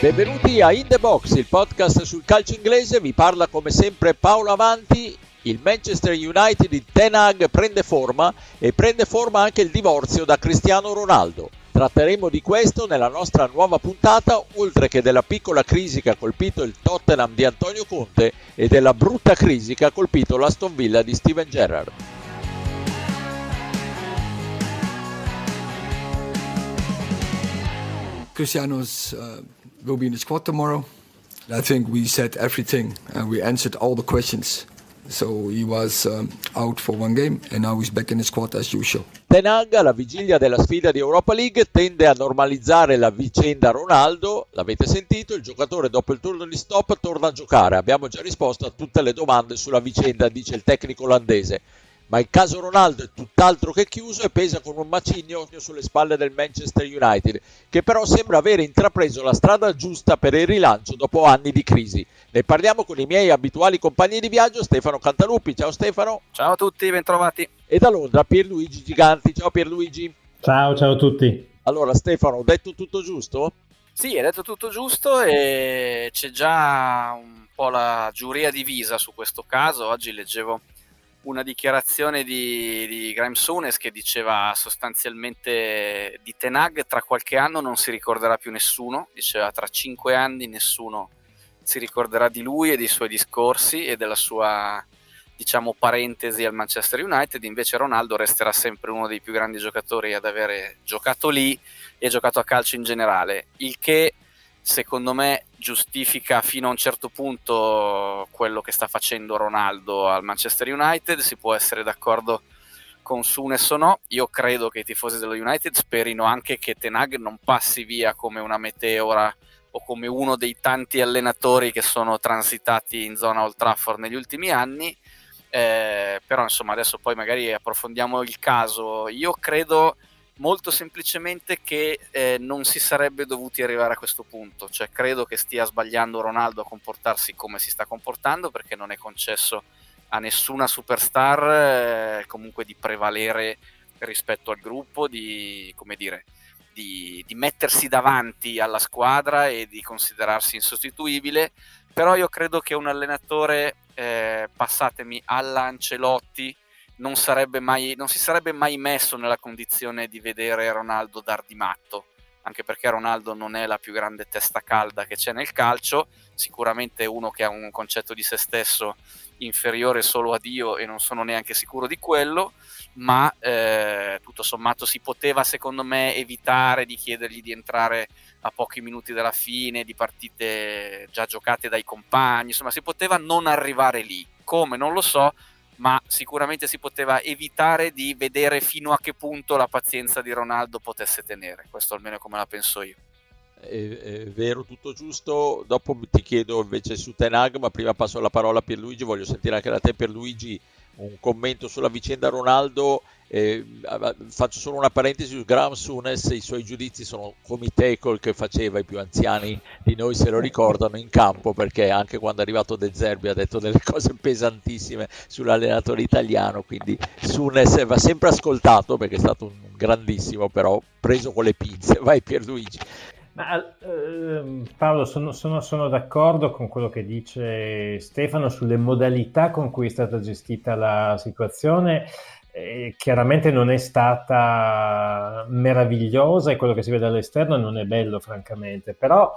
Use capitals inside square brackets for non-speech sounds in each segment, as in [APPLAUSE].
Benvenuti a In The Box, il podcast sul calcio inglese, vi parla come sempre Paolo Avanti, il Manchester United di Ten Hag prende forma e prende forma anche il divorzio da Cristiano Ronaldo. Tratteremo di questo nella nostra nuova puntata, oltre che della piccola crisi che ha colpito il Tottenham di Antonio Conte e della brutta crisi che ha colpito l'Aston Villa di Steven Gerrard. Cristiano's uh, will be in the squad tomorrow. I think we said everything and we answered all the questions. So he was um, out for one game and now he's back in the squad as usual. Ten Hag alla vigilia della sfida di Europa League tende a normalizzare la vicenda Ronaldo, l'avete sentito, il giocatore dopo il turno di stop torna a giocare, abbiamo già risposto a tutte le domande sulla vicenda, dice il tecnico olandese ma il caso Ronaldo è tutt'altro che chiuso e pesa con un macigno sulle spalle del Manchester United, che però sembra avere intrapreso la strada giusta per il rilancio dopo anni di crisi. Ne parliamo con i miei abituali compagni di viaggio, Stefano Cantaluppi. Ciao Stefano. Ciao a tutti, bentrovati. E da Londra Pierluigi Giganti. Ciao Pierluigi. Ciao, ciao a tutti. Allora Stefano, ho detto tutto giusto? Sì, hai detto tutto giusto e c'è già un po' la giuria divisa su questo caso. Oggi leggevo una dichiarazione di, di Graham Sones che diceva sostanzialmente di Tenag tra qualche anno non si ricorderà più nessuno, diceva tra cinque anni nessuno si ricorderà di lui e dei suoi discorsi e della sua diciamo parentesi al Manchester United, invece Ronaldo resterà sempre uno dei più grandi giocatori ad avere giocato lì e giocato a calcio in generale, il che secondo me giustifica fino a un certo punto quello che sta facendo Ronaldo al Manchester United, si può essere d'accordo con Sunes o no, io credo che i tifosi dello United sperino anche che Tenag non passi via come una meteora o come uno dei tanti allenatori che sono transitati in zona Old Trafford negli ultimi anni, eh, però insomma adesso poi magari approfondiamo il caso, io credo molto semplicemente che eh, non si sarebbe dovuti arrivare a questo punto, cioè credo che stia sbagliando Ronaldo a comportarsi come si sta comportando perché non è concesso a nessuna superstar eh, comunque di prevalere rispetto al gruppo, di, come dire, di, di, mettersi davanti alla squadra e di considerarsi insostituibile, però io credo che un allenatore, eh, passatemi, alla Ancelotti, non, mai, non si sarebbe mai messo nella condizione di vedere Ronaldo dar di matto, anche perché Ronaldo non è la più grande testa calda che c'è nel calcio, sicuramente uno che ha un concetto di se stesso inferiore solo a Dio e non sono neanche sicuro di quello, ma eh, tutto sommato si poteva secondo me evitare di chiedergli di entrare a pochi minuti dalla fine di partite già giocate dai compagni, insomma si poteva non arrivare lì, come? Non lo so, ma sicuramente si poteva evitare di vedere fino a che punto la pazienza di Ronaldo potesse tenere. Questo almeno è come la penso io. È, è, vero, tutto giusto. Dopo ti chiedo invece su Tenag, ma prima passo la parola a Pierluigi. Voglio sentire anche da te, Pierluigi, un commento sulla vicenda Ronaldo eh, faccio solo una parentesi su Graham Sunes, i suoi giudizi sono come i tackle che faceva, i più anziani di noi se lo ricordano in campo perché anche quando è arrivato De Zerbi ha detto delle [LAUGHS] cose pesantissime sull'allenatore italiano, quindi Sunes va sempre ascoltato perché è stato un grandissimo però preso con le pinze. [LAUGHS] Vai Pierluigi. Ma, eh, Paolo, sono, sono, sono, d'accordo con quello che dice Stefano sulle modalità con cui è stata gestita la situazione eh, chiaramente non è stata meravigliosa e quello che si vede all'esterno non è bello francamente, però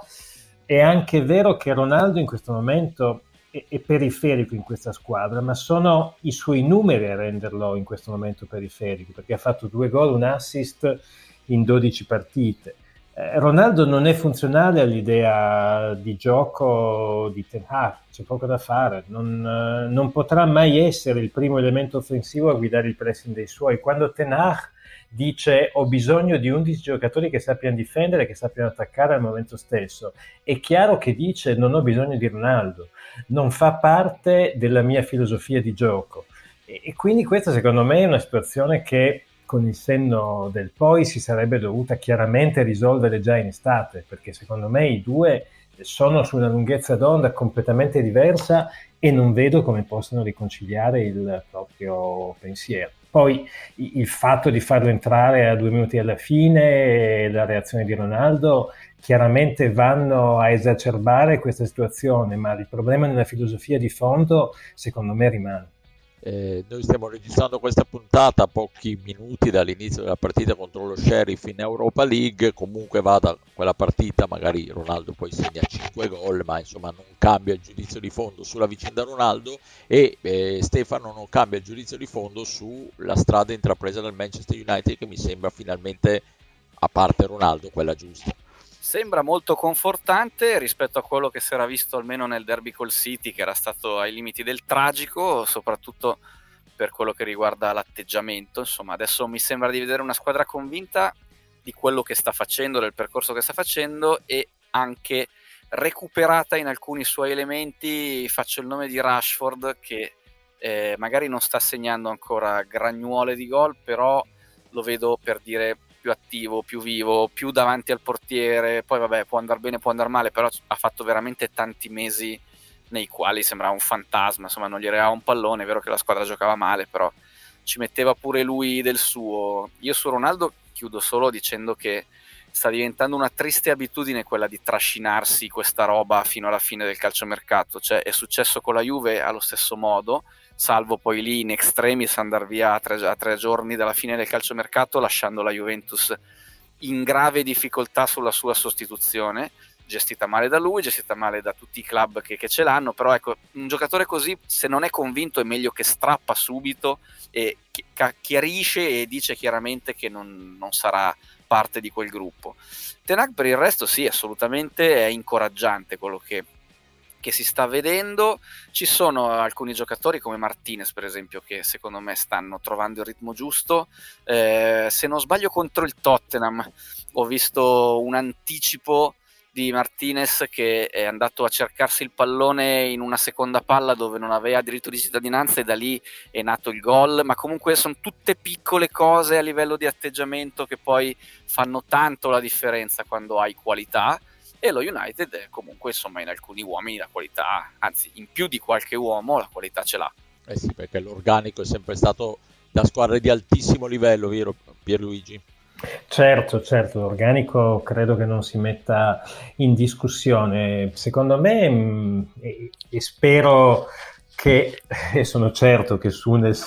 è anche vero che Ronaldo in questo momento è, è periferico in questa squadra, ma sono i suoi numeri a renderlo in questo momento periferico, perché ha fatto due gol, un assist in 12 partite. Eh, Ronaldo non è funzionale all'idea di gioco di Ten Hag, c'è poco da fare, non, eh, non, potrà mai essere il primo elemento offensivo a guidare il pressing dei suoi. Quando Ten Hag dice ho bisogno di 11 giocatori che sappiano difendere, che sappiano attaccare al momento stesso, è chiaro che dice non ho bisogno di Ronaldo, non fa parte della mia filosofia di gioco. E, e quindi questa secondo me è una situazione che con il senno del poi si sarebbe dovuta chiaramente risolvere già in estate, perché secondo me i due sono su una lunghezza d'onda completamente diversa e non vedo come possano riconciliare il proprio pensiero. Poi il fatto di farlo entrare a due minuti alla fine, la reazione di Ronaldo, chiaramente vanno a esacerbare questa situazione, ma il problema nella filosofia di fondo, secondo me, rimane. Eh, noi stiamo registrando questa puntata a pochi minuti dall'inizio della partita contro lo Sheriff in Europa League. Comunque vada quella partita, magari Ronaldo poi segna 5 gol, ma insomma non cambia il giudizio di fondo sulla vicenda Ronaldo e eh, Stefano non cambia il giudizio di fondo sulla strada intrapresa dal Manchester United che mi sembra finalmente, a parte Ronaldo, quella giusta sembra molto confortante rispetto a quello che si era visto almeno nel derby col City, che era stato ai limiti del tragico, soprattutto per quello che riguarda l'atteggiamento. Insomma, adesso mi sembra di vedere una squadra convinta di quello che sta facendo, del percorso che sta facendo e anche recuperata in alcuni suoi elementi. Faccio il nome di Rashford che eh, magari non sta segnando ancora gragnuole di gol, però lo vedo per dire più attivo, più vivo, più davanti al portiere. Poi vabbè, può andare bene, può andare male, però ha fatto veramente tanti mesi nei quali sembrava un fantasma, insomma non gli arrivava un pallone, è vero che la squadra giocava male, però ci metteva pure lui del suo. Io su Ronaldo chiudo solo dicendo che sta diventando una triste abitudine quella di trascinarsi questa roba fino alla fine del calciomercato, cioè è successo con la Juve allo stesso modo, salvo poi lì in extremis andare via a tre, a tre giorni dalla fine del calciomercato lasciando la Juventus in grave difficoltà sulla sua sostituzione gestita male da lui, gestita male da tutti i club che, che, ce l'hanno, però ecco, un giocatore così se non è convinto è meglio che strappa subito e chiarisce e dice chiaramente che non, non sarà parte di quel gruppo. Tenag per il resto sì, assolutamente è incoraggiante quello che, che si sta vedendo. Ci sono alcuni giocatori come Martinez, per esempio, che secondo me stanno trovando il ritmo giusto. Eh, se non sbaglio, contro il Tottenham ho visto un anticipo di Martinez che è andato a cercarsi il pallone in una seconda palla dove non aveva diritto di cittadinanza e da lì è nato il gol, ma comunque sono tutte piccole cose a livello di atteggiamento che poi fanno tanto la differenza quando hai qualità e lo United comunque insomma in alcuni uomini la qualità, anzi in più di qualche uomo la qualità ce l'ha. Eh sì, perché l'organico è sempre stato da squadre di altissimo livello, vero Pierluigi? Certo, certo, l'organico credo che non si metta in discussione. Secondo me, mm, e, e spero che, [LAUGHS] e sono certo che Sunes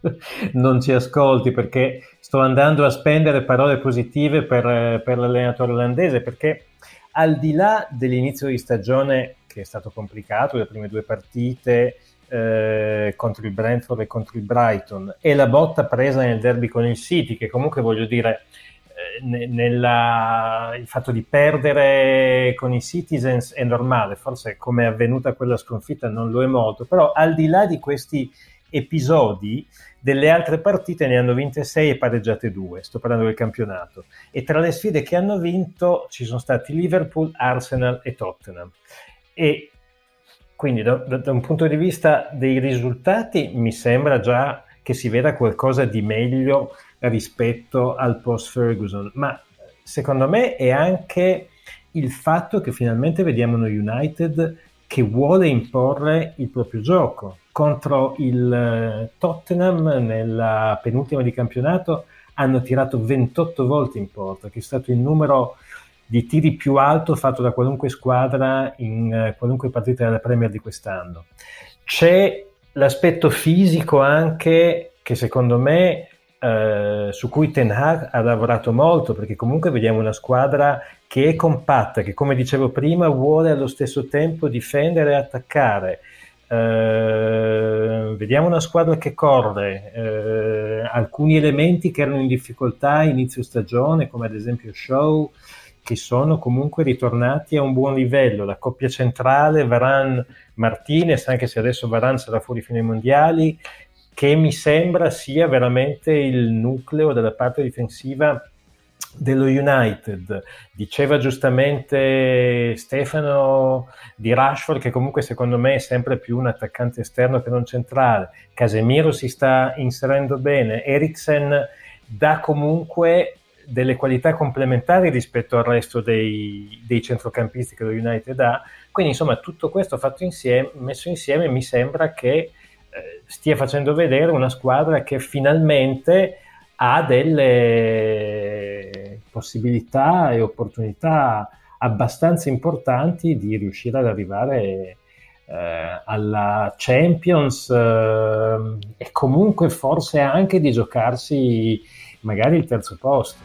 [LAUGHS] non ci ascolti perché sto andando a spendere parole positive per, per l'allenatore olandese perché al di là dell'inizio di stagione che è stato complicato, le prime due partite eh, contro il Brentford e contro il Brighton e la botta presa nel derby con il City, che comunque voglio dire, eh, nella, il fatto di perdere con i Citizens è normale, forse come è avvenuta quella sconfitta non lo è molto, però al di là di questi episodi, delle altre partite ne hanno vinte 6 e pareggiate 2, sto parlando del campionato. E tra le sfide che hanno vinto ci sono stati Liverpool, Arsenal e Tottenham. E quindi da, da, da un punto di vista dei risultati mi sembra già che si veda qualcosa di meglio rispetto al post Ferguson, ma secondo me è anche il fatto che finalmente vediamo uno United che vuole imporre il proprio gioco, contro il eh, Tottenham nella penultima di campionato. Hanno tirato 28 volte in porta, che è stato il numero di tiri più alto fatto da qualunque squadra in uh, qualunque partita della Premier di quest'anno. C'è l'aspetto fisico anche che secondo me uh, su cui Ten Hag ha lavorato molto perché comunque vediamo una squadra che è compatta, che come dicevo prima vuole allo stesso tempo difendere e attaccare. Eh, vediamo una squadra che corre, eh, alcuni elementi che erano in difficoltà inizio stagione, come ad esempio Show, che sono comunque ritornati a un buon livello. La coppia centrale, Varan-Martinez, anche se adesso Varan sarà fuori fino ai mondiali, che mi sembra sia veramente il nucleo della parte difensiva dello United. Diceva giustamente Stefano di Rashford che comunque secondo me è sempre più un attaccante esterno che non centrale. Casemiro si sta inserendo bene. Eriksen dà comunque delle qualità complementari rispetto al resto dei, dei centrocampisti che lo United ha. Quindi insomma tutto questo fatto insieme, messo insieme mi sembra che eh, stia facendo vedere una squadra che finalmente ha delle possibilità e opportunità abbastanza importanti di riuscire ad arrivare eh, alla Champions eh, e comunque forse anche di giocarsi magari il terzo posto.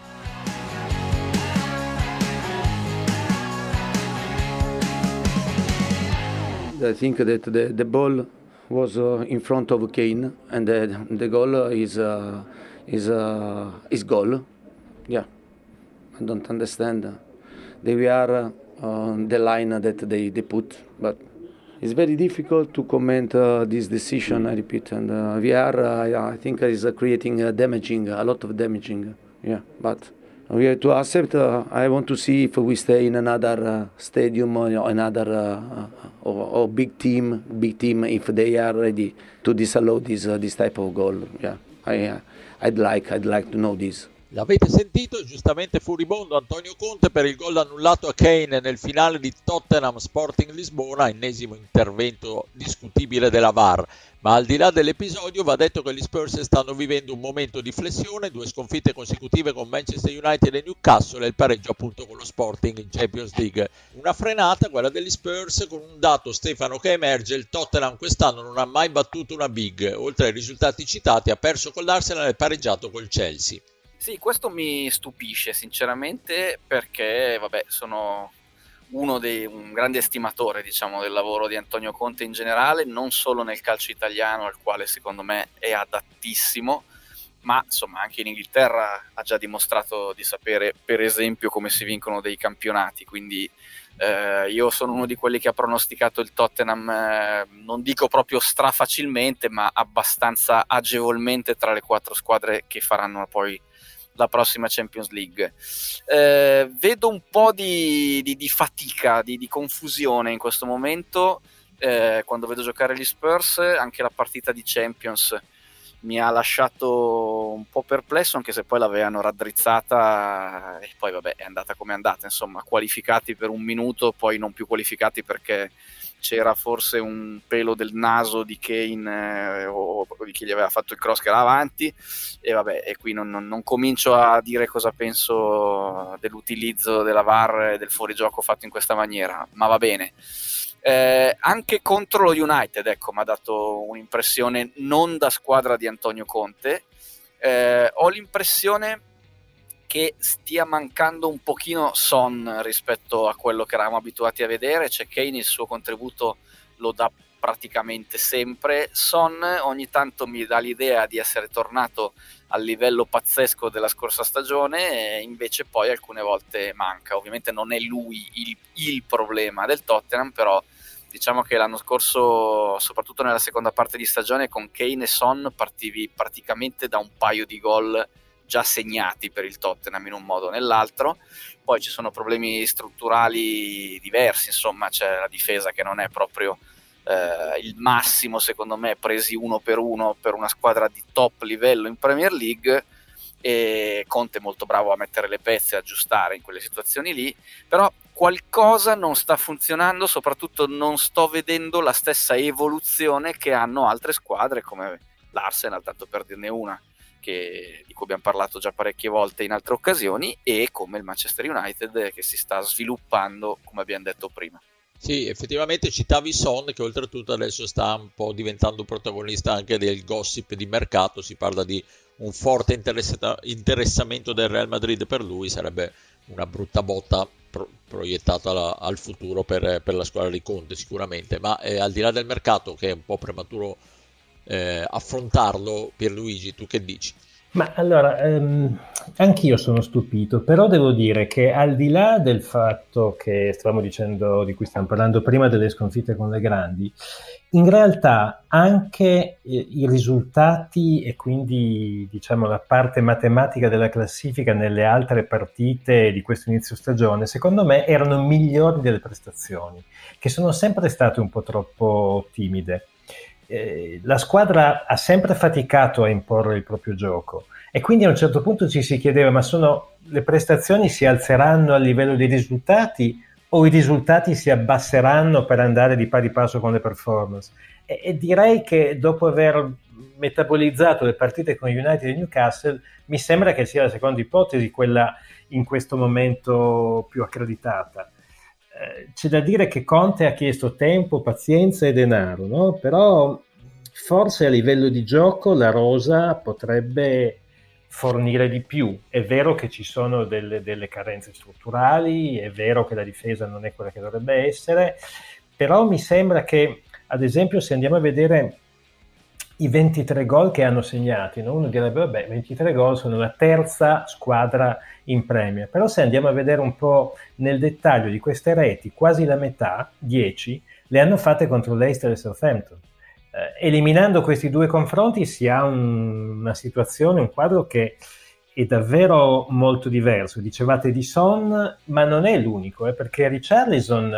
I think that the, the ball was uh, in front of Kane and the, the goal is uh, is uh, is goal. Yeah, I don't understand. They are uh, the line that they, they put, but it's very difficult to comment uh, this decision. I repeat, and uh, are, uh, I think is uh, creating damaging a lot of damaging. Yeah, but we have to accept. Uh, I want to see if we stay in another uh, stadium or another or, or, big team, big team if they are ready to disallow this this type of goal. Yeah, I I'd like I'd like to know this. L'avete sentito giustamente furibondo Antonio Conte per il gol annullato a Kane nel finale di Tottenham Sporting Lisbona, ennesimo intervento discutibile della VAR. Ma al di là dell'episodio va detto che gli Spurs stanno vivendo un momento di flessione, due sconfitte consecutive con Manchester United e Newcastle e il pareggio appunto con lo Sporting in Champions League. Una frenata, quella degli Spurs, con un dato Stefano che emerge, il Tottenham quest'anno non ha mai battuto una big, oltre ai risultati citati ha perso con l'Arsenal e pareggiato col Chelsea. Sì, questo mi stupisce sinceramente perché, vabbè, sono uno dei, un grande estimatore diciamo, del lavoro di Antonio Conte in generale, non solo nel calcio italiano, al quale secondo me è adattissimo, ma insomma anche in Inghilterra ha già dimostrato di sapere per esempio come si vincono dei campionati, quindi eh, io sono uno di quelli che ha pronosticato il Tottenham, eh, non dico proprio strafacilmente, ma abbastanza agevolmente tra le quattro squadre che faranno poi la prossima Champions League. Eh, vedo un po' di, di, di fatica, di, di, confusione in questo momento eh, quando vedo giocare gli Spurs, anche la partita di Champions mi ha lasciato un po' perplesso anche se poi l'avevano raddrizzata e poi vabbè è andata come è andata insomma qualificati per un minuto poi non più qualificati perché c'era forse un pelo del naso di Kane eh, o, o, di chi gli aveva fatto il cross che era avanti. E vabbè e qui non, non, non, comincio a dire cosa penso dell'utilizzo della VAR e del fuorigioco fatto in questa maniera ma va bene. Eh, anche contro lo United ecco mi ha dato un'impressione non da squadra di Antonio Conte. Eh, ho l'impressione che stia mancando un pochino Son rispetto a quello che eravamo abituati a vedere. C'è Kane, il suo contributo lo dà praticamente sempre. Son ogni tanto mi dà l'idea di essere tornato al livello pazzesco della scorsa stagione, e invece poi alcune volte manca. Ovviamente non è lui il, il problema del Tottenham, però diciamo che l'anno scorso, soprattutto nella seconda parte di stagione, con Kane e Son partivi praticamente da un paio di gol già segnati per il Tottenham in un modo o nell'altro. Poi ci sono problemi strutturali diversi, insomma c'è la difesa che non è proprio eh, il massimo secondo me presi uno per uno per una squadra di top livello in Premier League e Conte è molto bravo a mettere le pezze e aggiustare in quelle situazioni lì, però qualcosa non sta funzionando, soprattutto non sto vedendo la stessa evoluzione che hanno altre squadre come l'Arsenal, tanto per dirne una che, di cui abbiamo parlato già parecchie volte in altre occasioni, e come il Manchester United che si sta sviluppando, come abbiamo detto prima. Sì, effettivamente citavi Son che oltretutto adesso sta un po' diventando protagonista anche del gossip di mercato, si parla di un forte interessamento del Real Madrid per lui, sarebbe una brutta botta pro- proiettata la- al futuro per, per, la squadra di Conte sicuramente, ma eh, al di là del mercato che è un po' prematuro eh, affrontarlo, Pierluigi, tu che dici? Ma allora, ehm, anch'io sono stupito, però devo dire che al di là del fatto che stavamo dicendo, di cui stiamo parlando prima delle sconfitte con le grandi, in realtà anche eh, i risultati e quindi diciamo la parte matematica della classifica nelle altre partite di questo inizio stagione, secondo me erano migliori delle prestazioni, che sono sempre state un po' troppo timide. Eh, la squadra ha sempre faticato a imporre il proprio gioco e quindi a un certo punto ci si chiedeva ma sono, le prestazioni si alzeranno a livello dei risultati o i risultati si abbasseranno per andare di pari passo con le performance? e, e direi che dopo aver metabolizzato le partite con United e Newcastle, mi sembra che sia la seconda ipotesi quella in questo momento più accreditata. Eh, c'è da dire che Conte ha chiesto tempo, pazienza e denaro, no? però forse a livello di gioco la Rosa potrebbe fornire di più. È vero che ci sono delle, delle, carenze strutturali, è vero che la difesa non è quella che dovrebbe essere, però mi sembra che, ad esempio, se andiamo a vedere i 23 gol che hanno segnato, no? uno direbbe, vabbè, 23 gol sono la terza squadra in Premier, però se andiamo a vedere un po' nel dettaglio di queste reti, quasi la metà, 10, le hanno fatte contro l'Eister e Southampton. Eh, eliminando questi due confronti si ha un, una situazione, un quadro che è davvero molto diverso. Dicevate di Son, ma non è l'unico, eh, perché Richarlison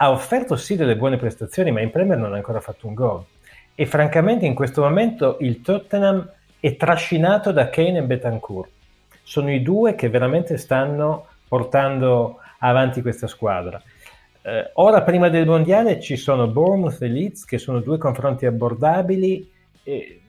ha offerto sì delle buone prestazioni, ma in Premier non ha ancora fatto un gol e francamente in questo momento il Tottenham è trascinato da Kane e Betancourt. Sono i due che veramente stanno portando avanti questa squadra. Eh, ora, prima del mondiale, ci sono Bournemouth e Leeds, che sono due confronti abbordabili, e,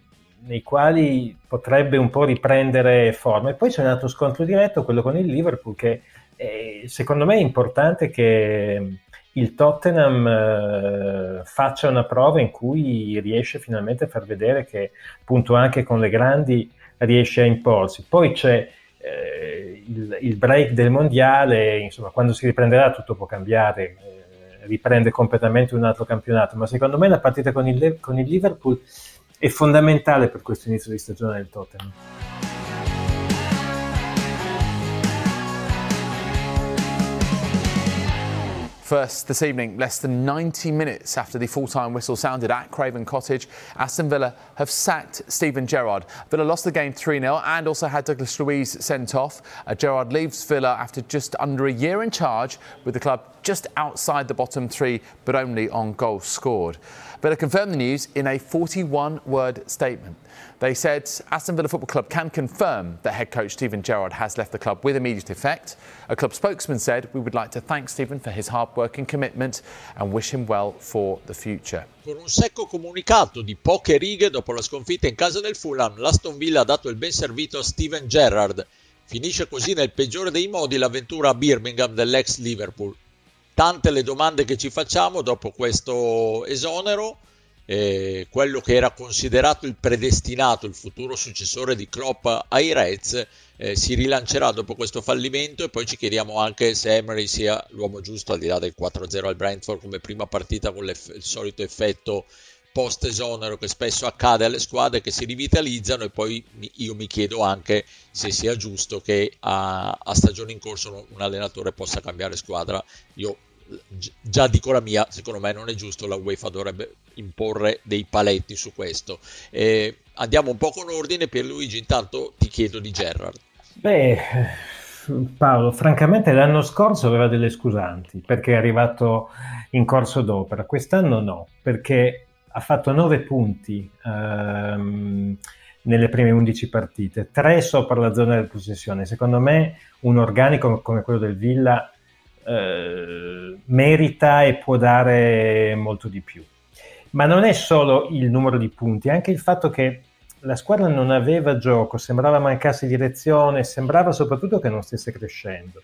nei quali potrebbe un po' riprendere forma. E poi c'è un altro scontro diretto, quello con il Liverpool, che eh, secondo me è importante che il Tottenham eh, faccia una prova in cui riesce finalmente a far vedere che appunto anche con le grandi riesce a imporsi. Poi c'è eh, il, il, break del mondiale, insomma, quando si riprenderà tutto può cambiare, eh, riprende completamente un altro campionato, ma secondo me la partita con il, con il Liverpool è fondamentale per questo inizio di stagione del Tottenham. First this evening, less than 90 minutes after the full time whistle sounded at Craven Cottage, Aston Villa have sacked Stephen Gerrard. Villa lost the game 3 0 and also had Douglas Luiz sent off. Uh, Gerrard leaves Villa after just under a year in charge, with the club just outside the bottom three, but only on goals scored. Villa confirmed the news in a 41 word statement. They said Aston Villa Football Club can confirm that head coach Stephen Gerrard has left the club with immediate effect. A club spokesman said, We would like to thank Stephen for his hard work and commitment and wish him well for the future. Con un secco comunicato di poche righe dopo la sconfitta in casa del Fulham, l'Aston Villa ha dato il ben servito a Steven Gerrard. Finisce così nel peggiore dei modi l'avventura a Birmingham dell'ex Liverpool. Tante le domande che ci facciamo dopo questo esonero eh, quello che era considerato il predestinato, il futuro successore di Klopp ai Reds, eh, si rilancerà dopo questo fallimento e poi ci chiediamo anche se Emery sia l'uomo giusto al di là del 4-0 al Brentford come prima partita con il solito effetto post esonero che spesso accade alle squadre che si rivitalizzano e poi io mi chiedo anche se sia giusto che a, a stagione in corso un allenatore possa cambiare squadra. Io già dico la mia, secondo me non è giusto, la UEFA dovrebbe imporre dei paletti su questo. Eh, andiamo un po' con ordine, per Luigi intanto ti chiedo di Gerrard. Beh, Paolo, francamente l'anno scorso aveva delle scusanti perché è arrivato in corso d'opera, quest'anno no, perché ha fatto 9 punti ehm, nelle prime 11 partite, 3 sopra la zona di possessione. Secondo me un organico come quello del Villa eh, merita e può dare molto di più. Ma non è solo il numero di punti, anche il fatto che la squadra non aveva gioco, sembrava mancasse direzione, sembrava soprattutto che non stesse crescendo.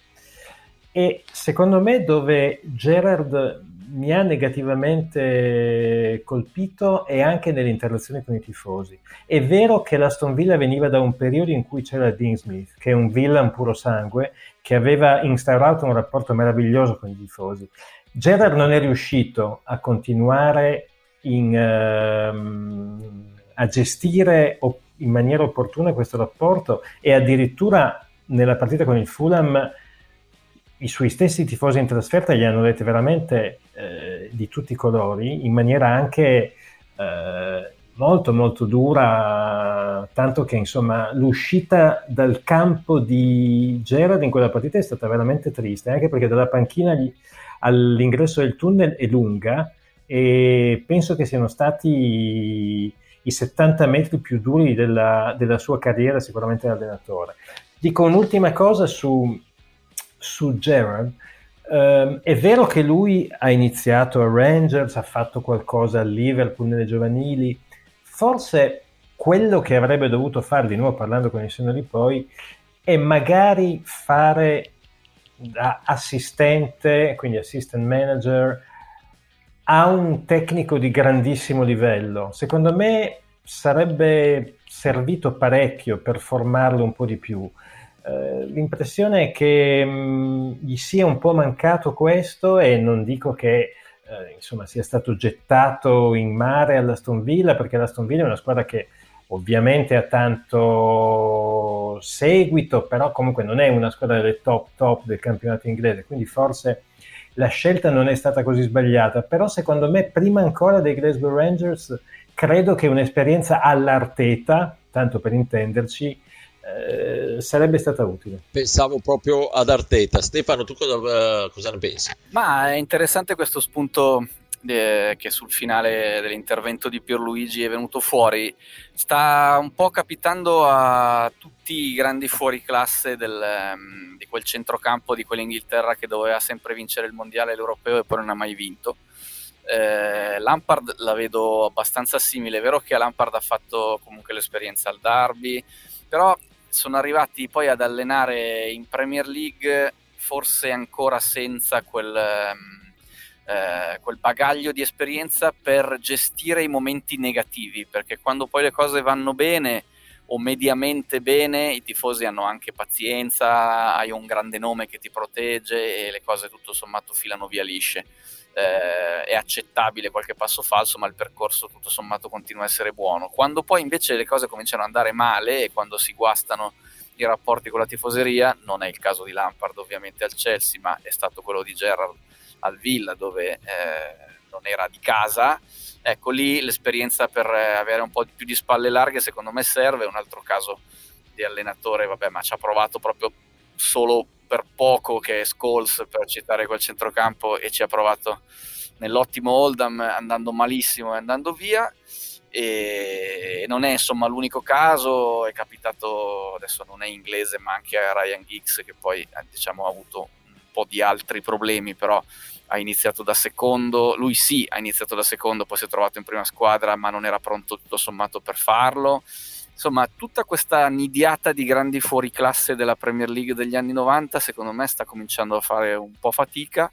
E secondo me dove Gerard mi ha negativamente colpito è anche nelle interazioni con i tifosi. È vero che l'Aston Villa veniva da un periodo in cui c'era Dean Smith, che è un villain puro sangue, che aveva instaurato un rapporto meraviglioso con i tifosi. Gerard non è riuscito a continuare in, uh, a gestire in maniera opportuna questo rapporto e addirittura nella partita con il Fulham i suoi stessi tifosi in trasferta gli hanno dette veramente eh, di tutti i colori, in maniera anche eh, molto molto dura, tanto che insomma l'uscita dal campo di Gerard in quella partita è stata veramente triste, anche perché dalla panchina gli, all'ingresso del tunnel è lunga e penso che siano stati i 70 metri più duri della, della sua carriera sicuramente da allenatore. Dico un'ultima cosa su, su Gerard, Um, è vero che lui ha iniziato a Rangers, ha fatto qualcosa a Liverpool nelle giovanili, forse quello che avrebbe dovuto fare, di nuovo parlando con il signori poi, è magari fare da assistente, quindi assistant manager, a un tecnico di grandissimo livello. Secondo me sarebbe servito parecchio per formarlo un po' di più. Eh, l'impressione è che mh, mm, gli sia un po' mancato questo e non dico che eh, insomma, sia stato gettato in mare all'Aston Villa perché l'Aston Villa è una squadra che ovviamente ha tanto seguito, però comunque non è una squadra delle top top del campionato inglese, quindi forse la scelta non è stata così sbagliata, però secondo me prima ancora dei Glasgow Rangers credo che un'esperienza all'Arteta, tanto per intenderci, eh, sarebbe stata utile. Pensavo proprio ad Arteta. Stefano, tu cosa, cosa ne pensi? Ma è interessante questo spunto eh, che sul finale dell'intervento di Pierluigi è venuto fuori. Sta un po' capitando a tutti i grandi fuoriclasse del, um, di quel centrocampo di quell'Inghilterra che doveva sempre vincere il mondiale e l'europeo e poi non ha mai vinto. Eh, Lampard la vedo abbastanza simile, è vero che Lampard ha fatto comunque l'esperienza al derby, però sono arrivati poi ad allenare in Premier League forse ancora senza quel, ehm, eh, quel, bagaglio di esperienza per gestire i momenti negativi, perché quando poi le cose vanno bene o mediamente bene, i tifosi hanno anche pazienza, hai un grande nome che ti protegge e le cose tutto sommato filano via lisce eh, è accettabile qualche passo falso, ma il percorso tutto sommato continua a essere buono. Quando poi invece le cose cominciano ad andare male e quando si guastano i rapporti con la tifoseria, non è il caso di Lampard ovviamente al Chelsea, ma è stato quello di Gerrard al Villa dove eh, non era di casa. Ecco lì l'esperienza per avere un po' più di spalle larghe secondo me serve, un altro caso di allenatore, vabbè, ma ci ha provato proprio solo per poco che è Scholes per citare quel centrocampo e ci ha provato nell'ottimo Oldham andando malissimo e andando via. E non è insomma l'unico caso. È capitato adesso non è inglese ma anche a Ryan Giggs che poi diciamo ha avuto un po' di altri problemi però ha iniziato da secondo. Lui sì ha iniziato da secondo poi si è trovato in prima squadra ma non era pronto tutto sommato per farlo insomma, tutta questa nidiata di grandi fuoriclasse della Premier League degli anni 90, secondo me sta cominciando a fare un po' fatica.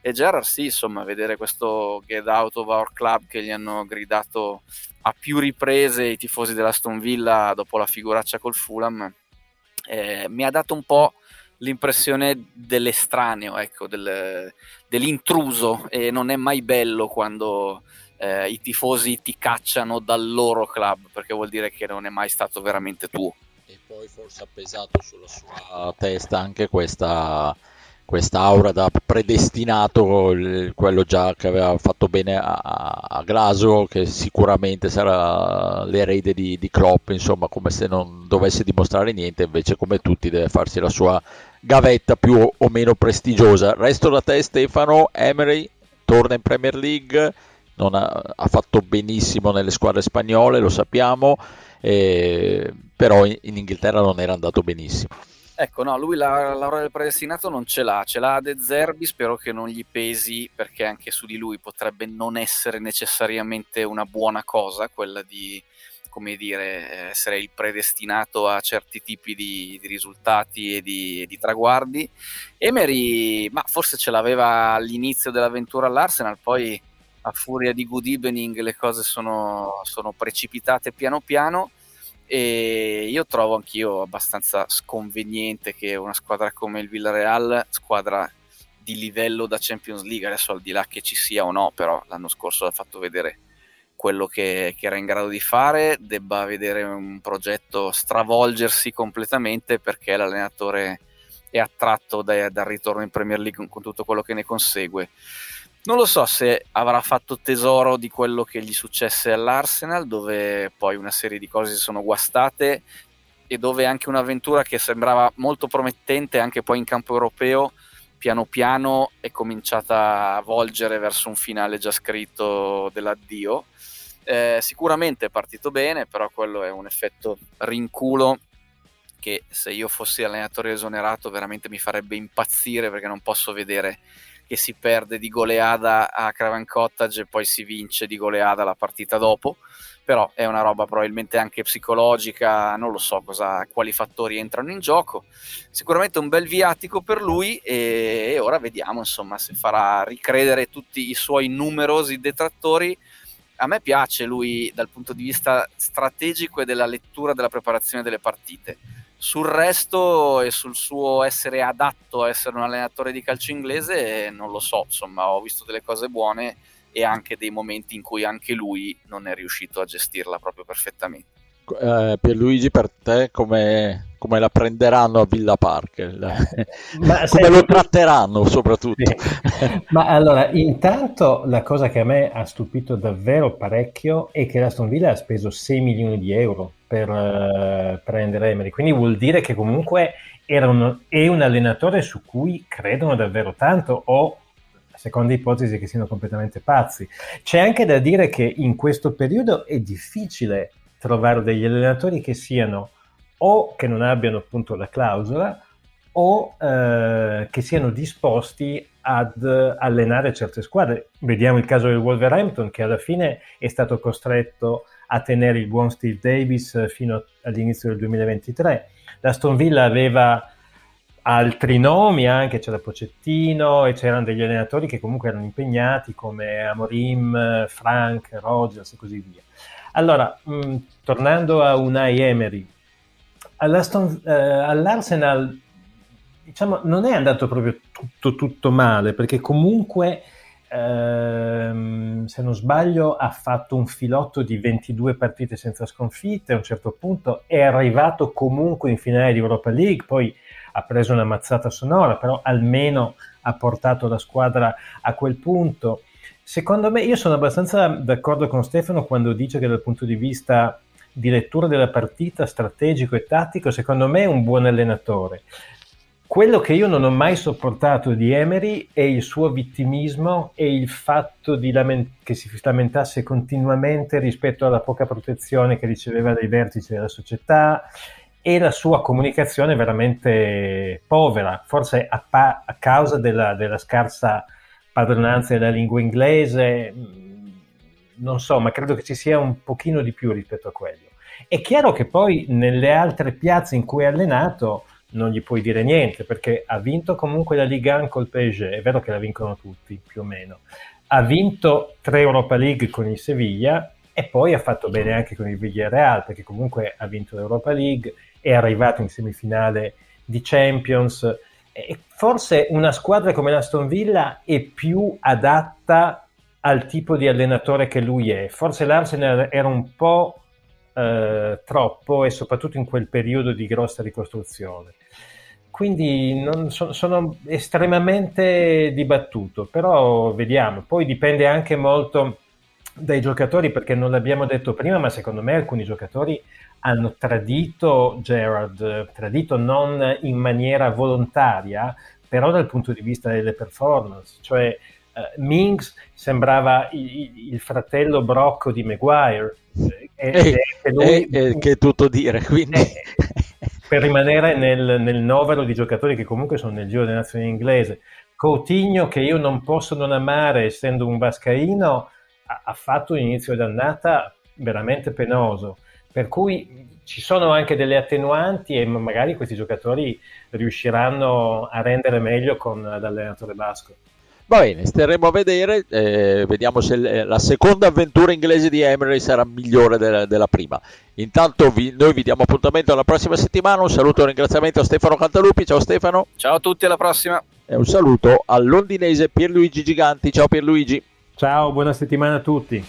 E Gerrard, sì, insomma, vedere questo get out of our club che gli hanno gridato a più riprese i tifosi dell'Aston Villa dopo la figuraccia col Fulham, eh, mi ha dato un po' l'impressione dell'estraneo, ecco, del, dell'intruso e non è mai bello quando eh, i tifosi ti cacciano dal loro club perché vuol dire che non è mai stato veramente tuo. E poi forse ha pesato sulla sua testa anche questa, questa aura da predestinato, quello già che aveva fatto bene a, a Glaso, che sicuramente sarà l'erede di, di Klopp, insomma come se non dovesse dimostrare niente, invece come tutti deve farsi la sua gavetta più o meno prestigiosa. Resto da te Stefano, Emery torna in Premier League ha, ha, fatto benissimo nelle squadre spagnole, lo sappiamo, eh, però in, in, Inghilterra non era andato benissimo. Ecco, no, lui la laurea del predestinato non ce l'ha, ce l'ha De Zerbi, spero che non gli pesi perché anche su di lui potrebbe non essere necessariamente una buona cosa quella di come dire, essere il predestinato a certi tipi di, di risultati e di, di, traguardi. Emery, ma forse ce l'aveva all'inizio dell'avventura all'Arsenal, poi a furia di good evening le cose sono, sono precipitate piano piano e io trovo anch'io abbastanza sconveniente che una squadra come il Villarreal, squadra di livello da Champions League, adesso al di là che ci sia o no, però l'anno scorso ha fatto vedere quello che, che, era in grado di fare, debba vedere un progetto stravolgersi completamente perché l'allenatore è attratto dai, dal ritorno in Premier League con tutto quello che ne consegue. Non lo so se avrà fatto tesoro di quello che gli successe all'Arsenal, dove poi una serie di cose si sono guastate e dove anche un'avventura che sembrava molto promettente anche poi in campo europeo, piano piano è cominciata a volgere verso un finale già scritto dell'addio. Eh, sicuramente è partito bene, però quello è un effetto rinculo che se io fossi allenatore esonerato veramente mi farebbe impazzire perché non posso vedere che si perde di goleada a Craven Cottage e poi si vince di goleada la partita dopo però è una roba probabilmente anche psicologica, non lo so cosa, quali fattori entrano in gioco. Sicuramente un bel viatico per lui e, ora vediamo insomma se farà ricredere tutti i suoi numerosi detrattori. A me piace lui dal punto di vista strategico e della lettura della preparazione delle partite. Sul resto e sul suo essere adatto a essere un allenatore di calcio inglese non lo so, insomma ho visto delle cose buone e anche dei momenti in cui anche lui non è riuscito a gestirla proprio perfettamente. Eh, Pierluigi, per te come, come, la prenderanno a Villa Park? Ma [LAUGHS] come lo tratteranno soprattutto? Sì. [LAUGHS] Ma allora, intanto la cosa che a me ha stupito davvero parecchio è che l'Aston Villa ha speso 6 milioni di euro per uh, prendere Emery, quindi vuol dire che comunque era un, è un allenatore su cui credono davvero tanto o seconda ipotesi che siano completamente pazzi. C'è anche da dire che in questo periodo è difficile trovare degli allenatori che siano o che non abbiano appunto la clausola o eh, che siano disposti ad allenare certe squadre. Vediamo il caso del Wolverhampton che alla fine è stato costretto a tenere il buon Steve Davis fino all'inizio del 2023. L'Aston Villa aveva altri nomi anche, c'era Pocettino e c'erano degli allenatori che comunque erano impegnati come Amorim, Frank, Rogers e così via. Allora, mh, mm, tornando a Unai Emery, eh, all'Arsenal diciamo, non è andato proprio tutto, tutto male perché comunque ehm, se non sbaglio ha fatto un filotto di 22 partite senza sconfitte a un certo punto è arrivato comunque in finale di Europa League poi ha preso una mazzata sonora, però almeno ha portato la squadra a quel punto. Secondo me, io sono abbastanza d'accordo con Stefano quando dice che dal punto di vista di lettura della partita, strategico e tattico, secondo me è un buon allenatore. Quello che io non ho mai sopportato di Emery è il suo vittimismo e il fatto lament- che si lamentasse continuamente rispetto alla poca protezione che riceveva dai vertici della società e la sua comunicazione veramente povera, forse a, pa- a causa della, della, scarsa padronanza della lingua inglese, mm, non so, ma credo che ci sia un pochino di più rispetto a quello. È chiaro che poi nelle altre piazze in cui è allenato non gli puoi dire niente, perché ha vinto comunque la Liga 1 col PSG, è vero che la vincono tutti, più o meno. Ha vinto tre Europa League con il Sevilla e poi ha fatto bene anche con il Villarreal, perché comunque ha vinto l'Europa League, è arrivato in semifinale di Champions. E forse una squadra come l'Aston Villa è più adatta al tipo di allenatore che lui è. Forse l'Arsenal era un po' eh, troppo e soprattutto in quel periodo di grossa ricostruzione. Quindi non, so, sono estremamente dibattuto, però vediamo. Poi dipende anche molto dai giocatori perché non l'abbiamo detto prima, ma secondo me alcuni giocatori hanno tradito Gerard, tradito non in maniera volontaria, però dal punto di vista delle performance, cioè uh, Mings sembrava il, il, fratello brocco di Maguire. Eh, e, lui, e, che è tutto dire, [LAUGHS] quindi... Eh, per rimanere nel, nel, novero di giocatori che comunque sono nel giro delle nazioni inglese. Coutinho, che io non posso non amare essendo un vascaino, ha, ha fatto un inizio d'annata veramente penoso. Per cui ci sono anche delle attenuanti e magari questi giocatori riusciranno a rendere meglio con l'allenatore basco. Va bene, staremo a vedere, eh, vediamo se la seconda avventura inglese di Emery sarà migliore della, della prima. Intanto vi, noi vi diamo appuntamento alla prossima settimana, un saluto e un ringraziamento a Stefano Cantalupi, ciao Stefano. Ciao a tutti, alla prossima. E un saluto al londinese Pierluigi Giganti, ciao Pierluigi. Ciao, buona settimana a tutti.